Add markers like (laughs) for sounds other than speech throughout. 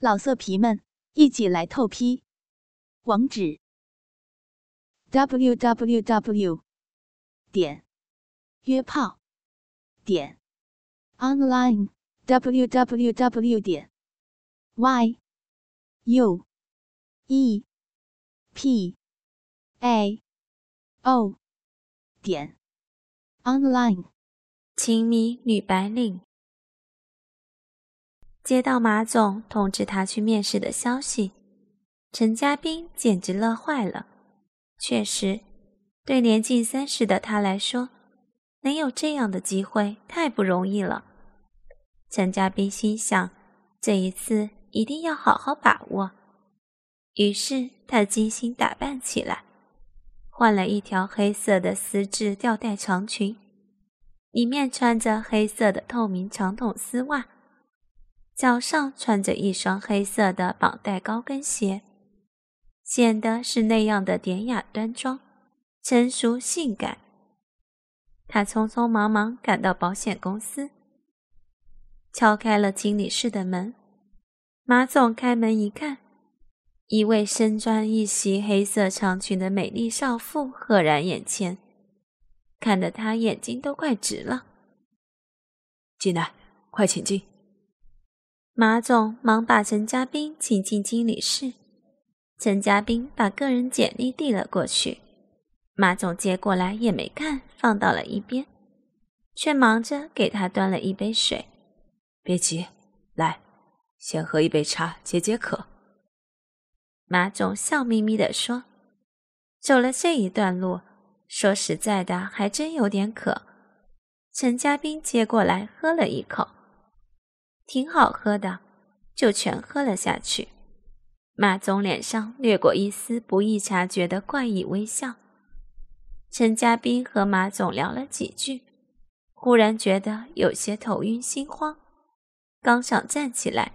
老色皮们，一起来透批！网址：w w w 点约炮点 online w w w 点 y u e p a o 点 online。亲密女白领。接到马总通知他去面试的消息，陈家斌简直乐坏了。确实，对年近三十的他来说，能有这样的机会太不容易了。陈家斌心想，这一次一定要好好把握。于是他精心打扮起来，换了一条黑色的丝质吊带长裙，里面穿着黑色的透明长筒丝袜。脚上穿着一双黑色的绑带高跟鞋，显得是那样的典雅端庄、成熟性感。他匆匆忙忙赶到保险公司，敲开了经理室的门。马总开门一看，一位身穿一袭黑色长裙的美丽少妇赫然眼前，看得他眼睛都快直了。进来，快请进。马总忙把陈家斌请进经理室，陈家斌把个人简历递了过去，马总接过来也没看，放到了一边，却忙着给他端了一杯水。别急，来，先喝一杯茶解解渴。马总笑眯眯地说：“走了这一段路，说实在的，还真有点渴。”陈家斌接过来喝了一口。挺好喝的，就全喝了下去。马总脸上掠过一丝不易察觉的怪异微笑。陈家斌和马总聊了几句，忽然觉得有些头晕心慌，刚想站起来，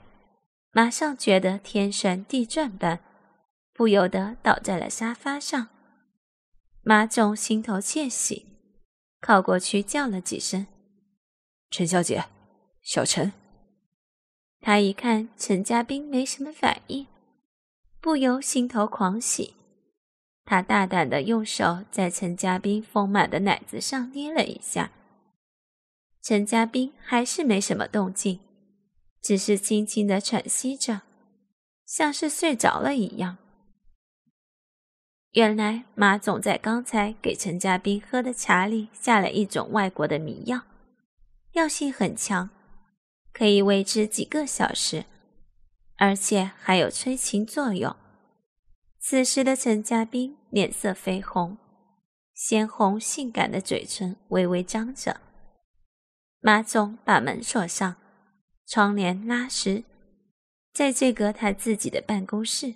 马上觉得天旋地转般，不由得倒在了沙发上。马总心头窃喜，靠过去叫了几声：“陈小姐，小陈。”他一看陈家斌没什么反应，不由心头狂喜。他大胆的用手在陈家斌丰满的奶子上捏了一下。陈家斌还是没什么动静，只是轻轻的喘息着，像是睡着了一样。原来马总在刚才给陈家斌喝的茶里下了一种外国的迷药，药性很强。可以维持几个小时，而且还有催情作用。此时的陈家斌脸色绯红，鲜红性感的嘴唇微微张着。马总把门锁上，窗帘拉实。在这个他自己的办公室，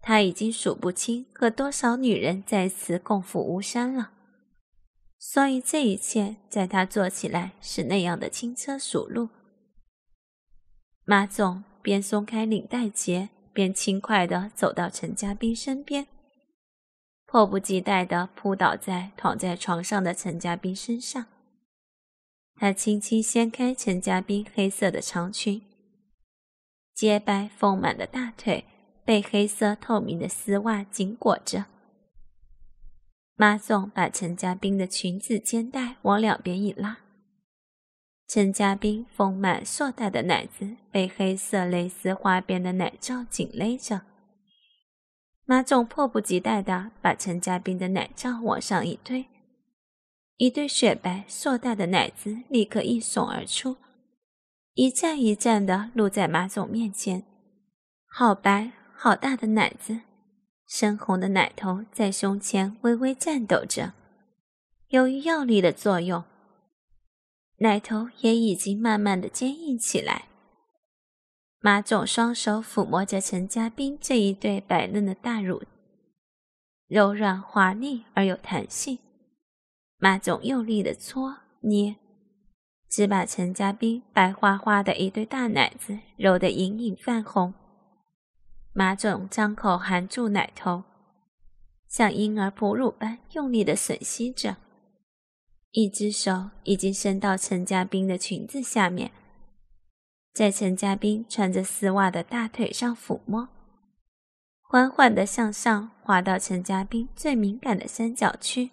他已经数不清和多少女人在此共赴巫山了。所以这一切在他做起来是那样的轻车熟路。马总边松开领带结，边轻快地走到陈家斌身边，迫不及待地扑倒在躺在床上的陈家斌身上。他轻轻掀开陈家斌黑色的长裙，洁白丰满的大腿被黑色透明的丝袜紧裹着。马总把陈家斌的裙子肩带往两边一拉。陈家斌丰满硕大的奶子被黑色蕾丝花边的奶罩紧勒着，马总迫不及待地把陈家斌的奶罩往上一推，一对雪白硕大的奶子立刻一耸而出，一站一站地露在马总面前，好白好大的奶子，深红的奶头在胸前微微颤抖着，由于药力的作用。奶头也已经慢慢的坚硬起来。马总双手抚摸着陈家斌这一对白嫩的大乳，柔软滑腻而有弹性。马总用力的搓捏，只把陈家斌白花花的一对大奶子揉得隐隐泛红。马总张口含住奶头，像婴儿哺乳般用力的吮吸着。一只手已经伸到陈家斌的裙子下面，在陈家斌穿着丝袜的大腿上抚摸，缓缓地向上滑到陈家斌最敏感的三角区，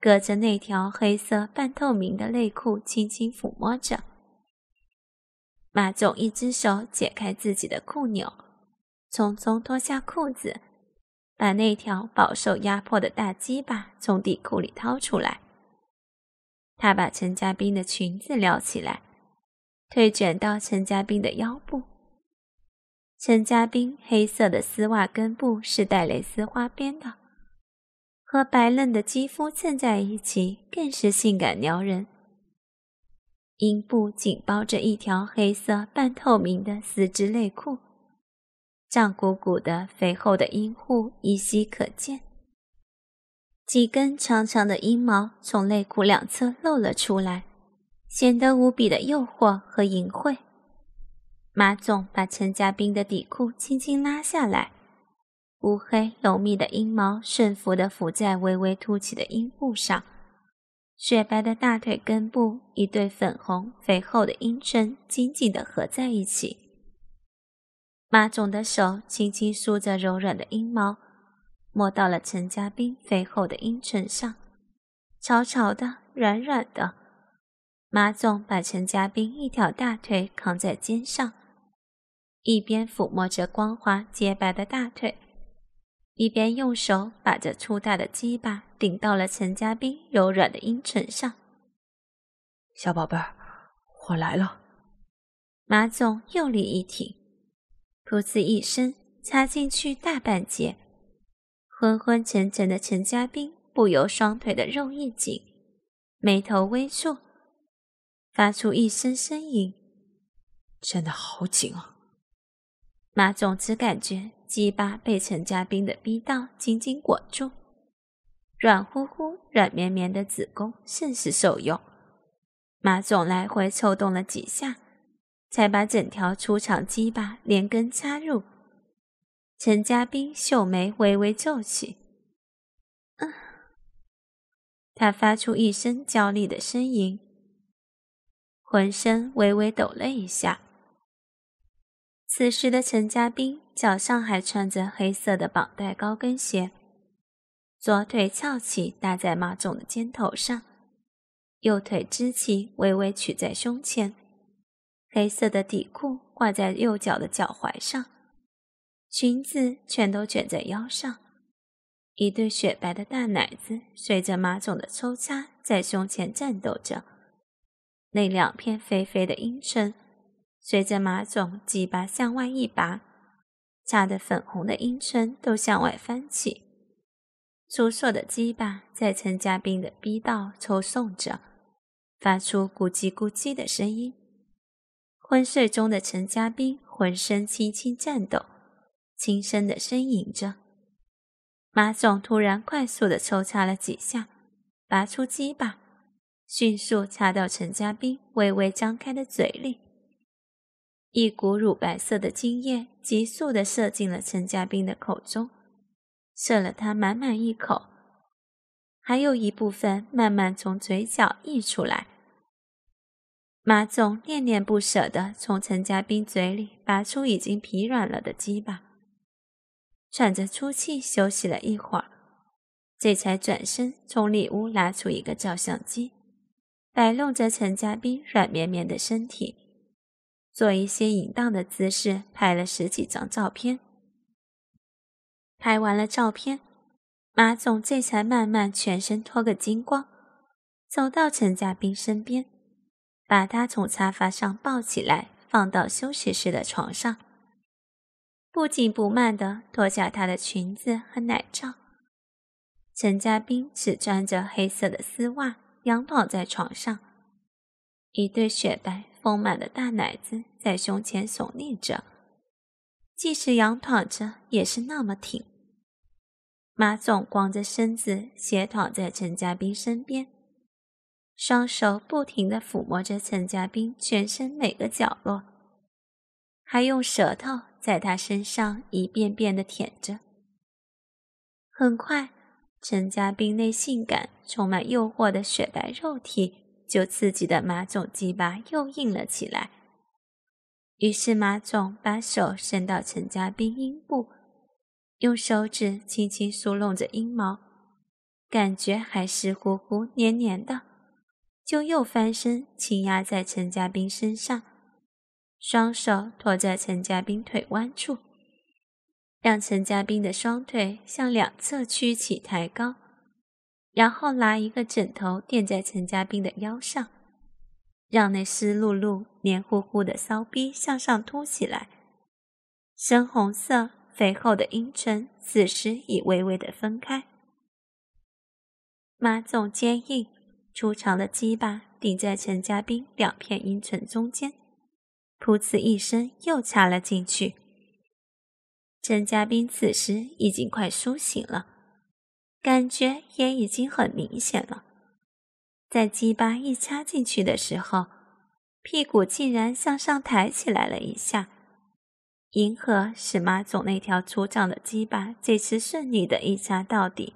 隔着那条黑色半透明的内裤轻轻抚摸着。马总一只手解开自己的裤纽，匆匆脱下裤子，把那条饱受压迫的大鸡巴从底裤里掏出来。他把陈家斌的裙子撩起来，腿卷到陈家斌的腰部。陈家斌黑色的丝袜根部是带蕾丝花边的，和白嫩的肌肤蹭在一起，更是性感撩人。阴部紧包着一条黑色半透明的丝质内裤，胀鼓鼓的肥厚的阴户依稀可见。几根长长的阴毛从内裤两侧露了出来，显得无比的诱惑和淫秽。马总把陈家斌的底裤轻轻拉下来，乌黑浓密的阴毛顺服地浮在微微凸起的阴部上，雪白的大腿根部一对粉红肥厚的阴唇紧紧地合在一起。马总的手轻轻梳着柔软的阴毛。摸到了陈家斌肥厚的阴唇上，潮潮的、软软的。马总把陈家斌一条大腿扛在肩上，一边抚摸着光滑洁白的大腿，一边用手把这粗大的鸡巴顶到了陈家斌柔软的阴唇上。小宝贝儿，我来了。马总用力一挺，噗呲一声插进去大半截。昏昏沉沉的陈家斌不由双腿的肉一紧，眉头微蹙，发出一声呻吟：“真的好紧啊！”马总只感觉鸡巴被陈家斌的逼道紧紧裹住，软乎乎、软绵绵的子宫甚是受用。马总来回抽动了几下，才把整条粗长鸡巴连根插入。陈家斌秀眉微微皱起，嗯，他发出一声娇丽的呻吟，浑身微微抖了一下。此时的陈家斌脚上还穿着黑色的绑带高跟鞋，左腿翘起搭在马总的肩头上，右腿支起微微曲在胸前，黑色的底裤挂在右脚的脚踝上。裙子全都卷在腰上，一对雪白的大奶子随着马总的抽插在胸前战斗着，那两片肥肥的阴唇随着马总鸡巴向外一拔，擦得粉红的阴唇都向外翻起，粗硕的鸡巴在陈家斌的逼道抽送着，发出咕叽咕叽的声音。昏睡中的陈家斌浑身轻轻颤抖。轻声的呻吟着，马总突然快速的抽插了几下，拔出鸡巴，迅速插到陈家斌微微张开的嘴里，一股乳白色的精液急速的射进了陈家斌的口中，射了他满满一口，还有一部分慢慢从嘴角溢出来。马总恋恋不舍的从陈家斌嘴里拔出已经疲软了的鸡巴。喘着粗气，休息了一会儿，这才转身从里屋拿出一个照相机，摆弄着陈家斌软绵绵的身体，做一些淫荡的姿势，拍了十几张照片。拍完了照片，马总这才慢慢全身脱个精光，走到陈家斌身边，把他从沙发上抱起来，放到休息室的床上。不紧不慢地脱下她的裙子和奶罩，陈家斌只穿着黑色的丝袜，仰躺在床上，一对雪白丰满的大奶子在胸前耸立着，即使仰躺着也是那么挺。马总光着身子斜躺在陈家斌身边，双手不停地抚摸着陈家斌全身每个角落，还用舌头。在他身上一遍遍的舔着。很快，陈家斌那性感、充满诱惑的雪白肉体就刺激的马总鸡巴又硬了起来。于是马总把手伸到陈家斌阴部，用手指轻轻梳弄着阴毛，感觉还湿乎乎、黏黏的，就又翻身轻压在陈家斌身上，双手托在陈家斌腿弯处，让陈家斌的双腿向两侧屈起抬高，然后拿一个枕头垫在陈家斌的腰上。让那湿漉漉、黏糊糊的骚逼向上凸起来，深红色、肥厚的阴唇此时已微微的分开。马总坚硬、粗长的鸡巴顶在陈家斌两片阴唇中间，噗呲一声又插了进去。陈家斌此时已经快苏醒了，感觉也已经很明显了。在鸡巴一插进去的时候，屁股竟然向上抬起来了一下，银河使马总那条粗壮的鸡巴这次顺利的一插到底，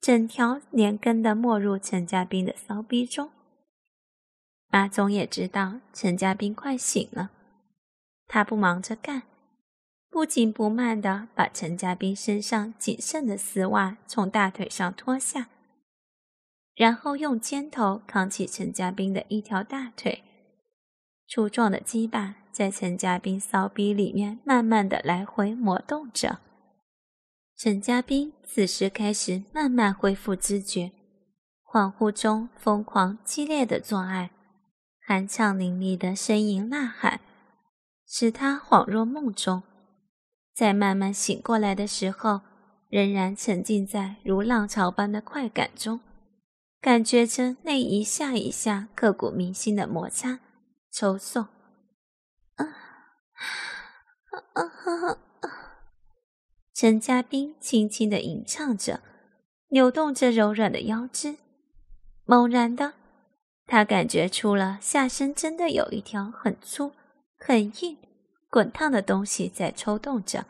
整条连根的没入陈家斌的骚逼中。马总也知道陈家斌快醒了，他不忙着干，不紧不慢的把陈家斌身上仅剩的丝袜从大腿上脱下。然后用肩头扛起陈家斌的一条大腿，粗壮的鸡巴在陈家斌骚逼里面慢慢的来回磨动着。陈家斌此时开始慢慢恢复知觉，恍惚中疯狂激烈的做爱，酣畅淋漓的呻吟呐喊，使他恍若梦中。在慢慢醒过来的时候，仍然沉浸在如浪潮般的快感中。感觉着那一下一下刻骨铭心的摩擦、抽送，陈家斌轻轻的吟唱着，扭动着柔软的腰肢。猛然的，他感觉出了下身真的有一条很粗、很硬、滚烫的东西在抽动着，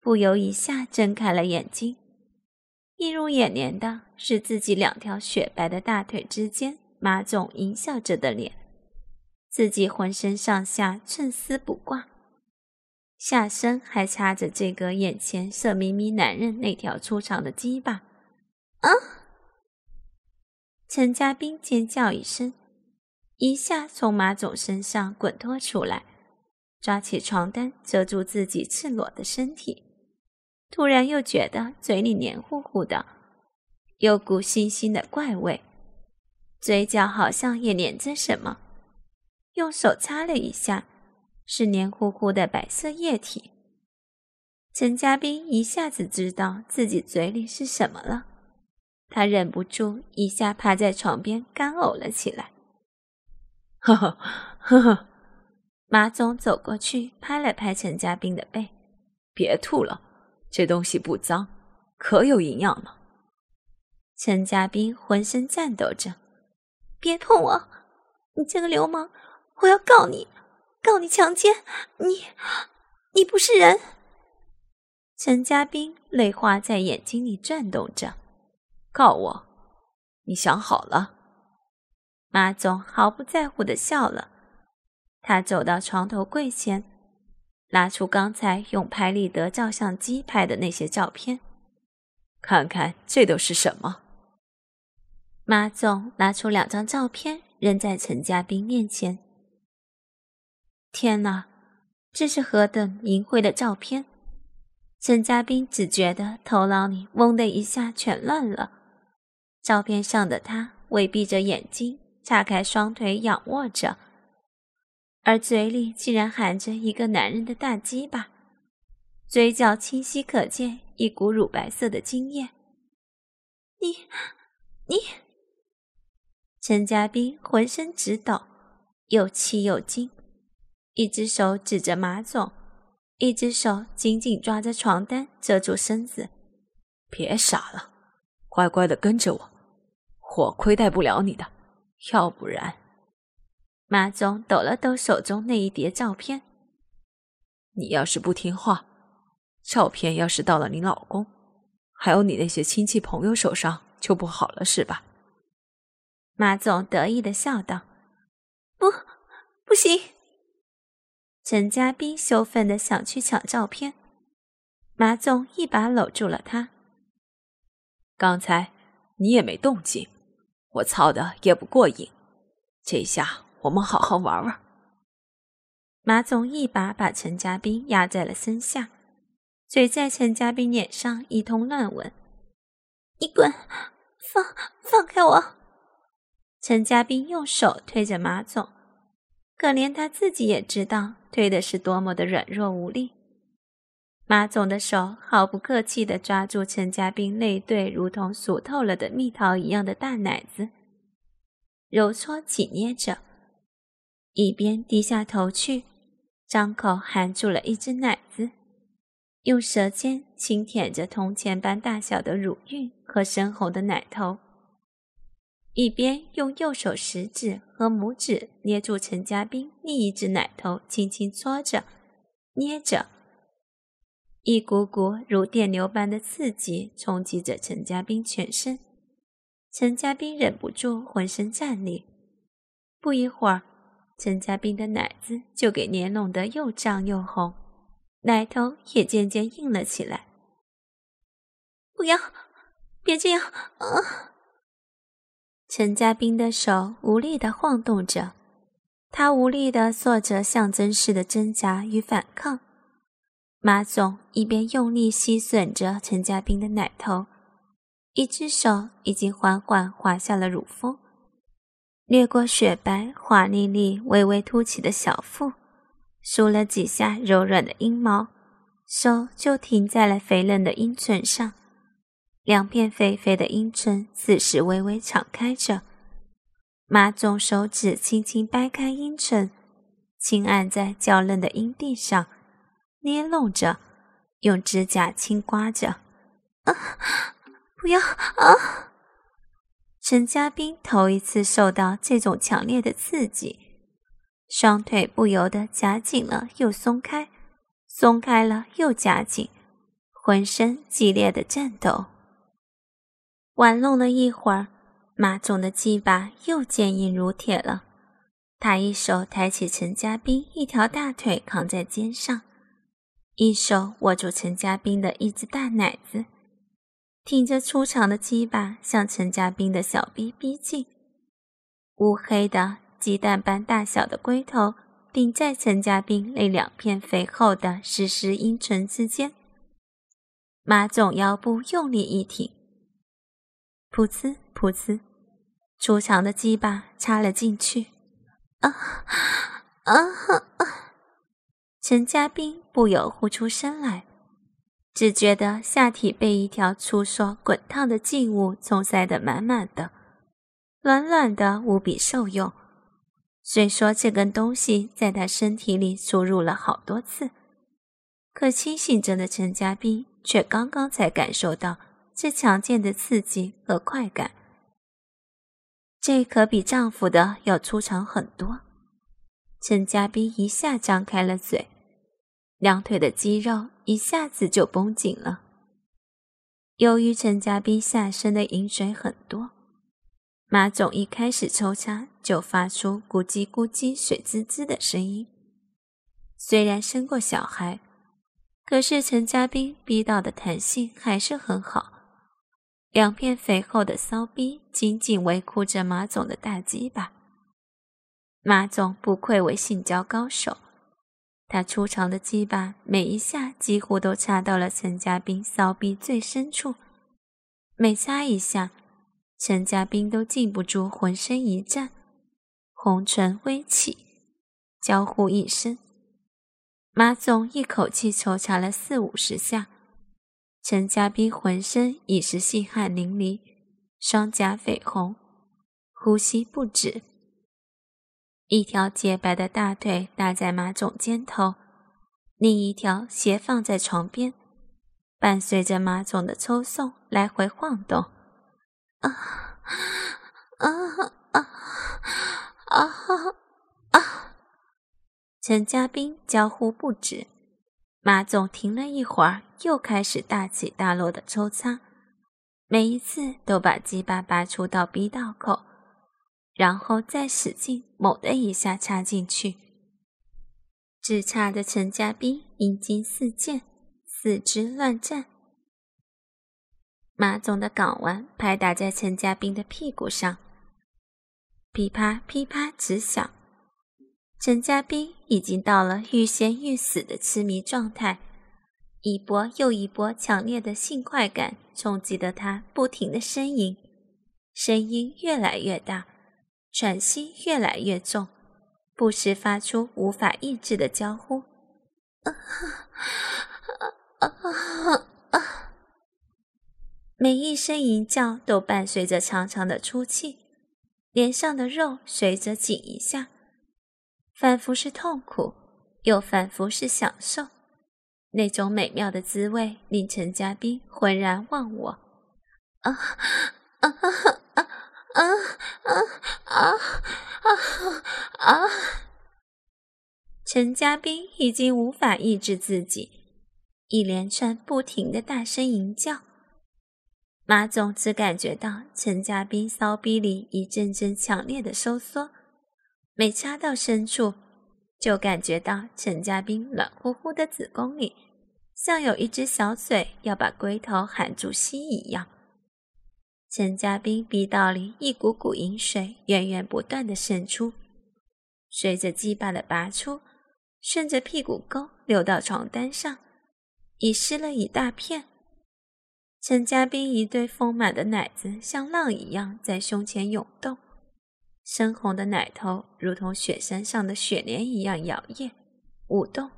不由一下睁开了眼睛。映入眼帘的是自己两条雪白的大腿之间，马总淫笑着的脸，自己浑身上下寸丝不挂，下身还插着这个眼前色眯眯男人那条粗长的鸡巴。啊！陈家斌尖叫一声，一下从马总身上滚脱出来，抓起床单遮住自己赤裸的身体。突然又觉得嘴里黏糊糊的，有股腥腥的怪味，嘴角好像也粘着什么，用手擦了一下，是黏糊糊的白色液体。陈家斌一下子知道自己嘴里是什么了，他忍不住一下趴在床边干呕了起来。呵呵呵呵，马总走过去拍了拍陈家斌的背，别吐了。这东西不脏，可有营养呢。陈家斌浑身颤抖着：“别碰我！你这个流氓，我要告你，告你强奸！你，你不是人！”陈家斌泪花在眼睛里转动着：“告我？你想好了？”马总毫不在乎的笑了，他走到床头柜前。拿出刚才用拍立得照相机拍的那些照片，看看这都是什么。马总拿出两张照片扔在陈家斌面前。天哪，这是何等淫秽的照片！陈家斌只觉得头脑里嗡的一下全乱了。照片上的他微闭着眼睛，叉开双腿仰卧着。而嘴里竟然含着一个男人的大鸡巴，嘴角清晰可见一股乳白色的精液。你，你，陈家斌浑身直抖，又气又惊，一只手指着马总，一只手紧紧抓着床单遮住身子。别傻了，乖乖的跟着我，我亏待不了你的，要不然。马总抖了抖手中那一叠照片。你要是不听话，照片要是到了你老公，还有你那些亲戚朋友手上，就不好了，是吧？马总得意的笑道：“不，不行。”陈家斌羞愤的想去抢照片，马总一把搂住了他。刚才你也没动静，我操的也不过瘾。这下我们好好玩玩。马总一把把陈家斌压在了身下，嘴在陈家斌脸上一通乱吻。你滚，放放开我！陈家斌用手推着马总。可怜他自己也知道，推的是多么的软弱无力。马总的手毫不客气地抓住陈家斌那对如同熟透了的蜜桃一样的大奶子，揉搓紧捏着，一边低下头去，张口含住了一只奶子，用舌尖轻舔着铜钱般大小的乳晕和深红的奶头。一边用右手食指和拇指捏住陈家斌另一只奶头，轻轻搓着、捏着，一股股如电流般的刺激冲击着陈家斌全身。陈家斌忍不住浑身战栗，不一会儿，陈家斌的奶子就给捏弄得又胀又红，奶头也渐渐硬了起来。不要，别这样，啊！陈家斌的手无力地晃动着，他无力地做着象征式的挣扎与反抗。马总一边用力吸吮着陈家斌的奶头，一只手已经缓缓滑下了乳峰，掠过雪白、滑腻腻、微微凸起的小腹，梳了几下柔软的阴毛，手就停在了肥嫩的阴唇上。两片肥肥的阴唇此时微微敞开着，马总手指轻轻掰开阴唇，轻按在娇嫩的阴蒂上，捏弄着，用指甲轻刮着。啊，不要啊！陈家斌头一次受到这种强烈的刺激，双腿不由得夹紧了又松开，松开了又夹紧，浑身激烈的颤抖。玩弄了一会儿，马总的鸡巴又坚硬如铁了。他一手抬起陈家斌一条大腿扛在肩上，一手握住陈家斌的一只大奶子，挺着粗长的鸡巴向陈家斌的小臂逼近。乌黑的鸡蛋般大小的龟头顶在陈家斌那两片肥厚的湿湿阴唇之间。马总腰部用力一挺。噗呲噗呲，粗长的鸡巴插了进去。(laughs) 啊啊啊！陈家斌不由呼出声来，只觉得下体被一条粗硕滚烫的劲物冲塞得满满的，软软的无比受用。虽说这根东西在他身体里输入了好多次，可清醒着的陈家斌却刚刚才感受到。这强健的刺激和快感，这可比丈夫的要粗长很多。陈家斌一下张开了嘴，两腿的肌肉一下子就绷紧了。由于陈家斌下身的饮水很多，马总一开始抽插就发出咕叽咕叽、水滋滋的声音。虽然生过小孩，可是陈家斌逼到的弹性还是很好。两片肥厚的骚逼紧紧围箍着马总的大鸡巴。马总不愧为性交高手，他粗长的鸡巴每一下几乎都插到了陈家斌骚逼最深处，每插一下，陈家斌都禁不住浑身一颤，红唇微起，娇呼一声。马总一口气抽查了四五十下。陈家斌浑身已是细汗淋漓，双颊绯红，呼吸不止。一条洁白的大腿搭在马总肩头，另一条斜放在床边，伴随着马总的抽送来回晃动。啊啊啊啊啊！陈家斌娇呼不止。马总停了一会儿，又开始大起大落的抽插，每一次都把鸡巴拔出到逼道口，然后再使劲猛的一下插进去。只差的陈家斌阴茎四溅，四肢乱颤。马总的睾丸拍打在陈家斌的屁股上，噼啪噼啪直响。陈家斌已经到了欲仙欲死的痴迷状态，一波又一波强烈的性快感冲击的他，不停的呻吟，声音越来越大，喘息越来越重，不时发出无法抑制的娇呼。(laughs) 每一声吟叫都伴随着长长的出气，脸上的肉随着紧一下，仿佛是痛苦，又仿佛是享受。那种美妙的滋味令陈家斌浑然忘我。啊 (laughs) 啊啊啊啊啊啊！陈家斌已经无法抑制自己，一连串不停的大声吟叫。马总只感觉到陈家斌骚逼里一阵阵强烈的收缩，每插到深处，就感觉到陈家斌暖乎乎的子宫里，像有一只小嘴要把龟头含住吸一样。陈家斌逼道里一股股淫水源源不断的渗出，随着鸡巴的拔出，顺着屁股沟流到床单上，已湿了一大片。陈家斌一对丰满的奶子像浪一样在胸前涌动，深红的奶头如同雪山上的雪莲一样摇曳舞动。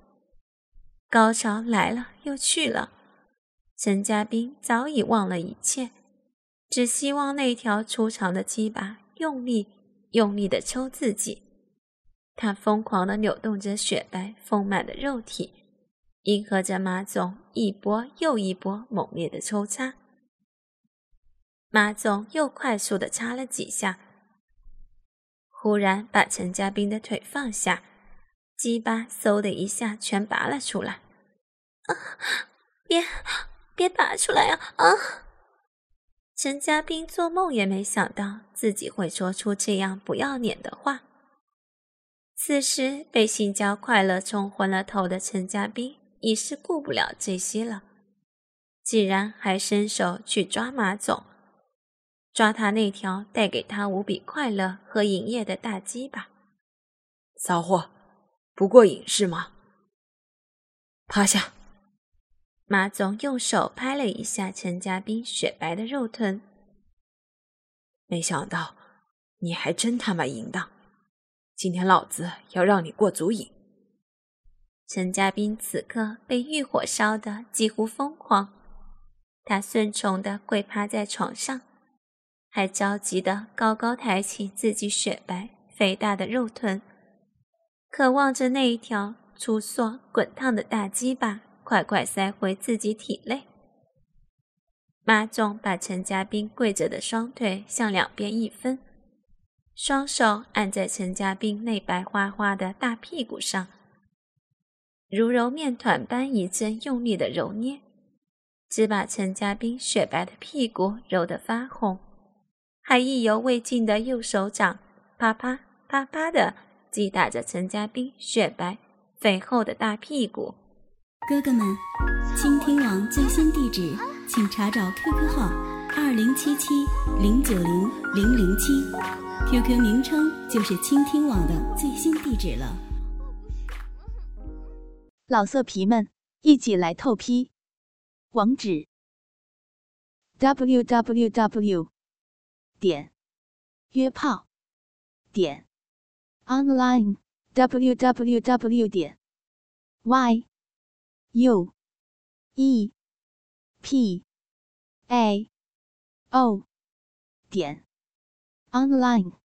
高潮来了又去了，陈家斌早已忘了一切，只希望那条粗长的鸡巴用力、用力的抽自己。他疯狂的扭动着雪白丰满的肉体。迎合着马总一波又一波猛烈的抽插，马总又快速的插了几下，忽然把陈家斌的腿放下，鸡巴嗖的一下全拔了出来。(laughs) 啊！别别拔出来啊！啊！陈家斌做梦也没想到自己会说出这样不要脸的话。此时被性交快乐冲昏了头的陈家斌。已是顾不了这些了，竟然还伸手去抓马总，抓他那条带给他无比快乐和营业的大鸡巴。骚货，不过瘾是吗？趴下！马总用手拍了一下陈家斌雪白的肉臀，没想到你还真他妈淫荡！今天老子要让你过足瘾！陈家斌此刻被欲火烧得几乎疯狂，他顺从地跪趴在床上，还着急地高高抬起自己雪白肥大的肉臀，渴望着那一条粗硕滚烫的大鸡巴快快塞回自己体内。马总把陈家斌跪着的双腿向两边一分，双手按在陈家斌那白花花的大屁股上。如揉面团般一阵用力的揉捏，只把陈家斌雪白的屁股揉得发红，还意犹未尽的右手掌啪啪啪啪的击打着陈家斌雪白肥厚的大屁股。哥哥们，倾听网最新地址，请查找 QQ 号二零七七零九零零零七，QQ 名称就是倾听网的最新地址了。老色皮们，一起来透批！网址：w w w 点约炮点 online w w w 点 y u e. P. A. O. 点。Online。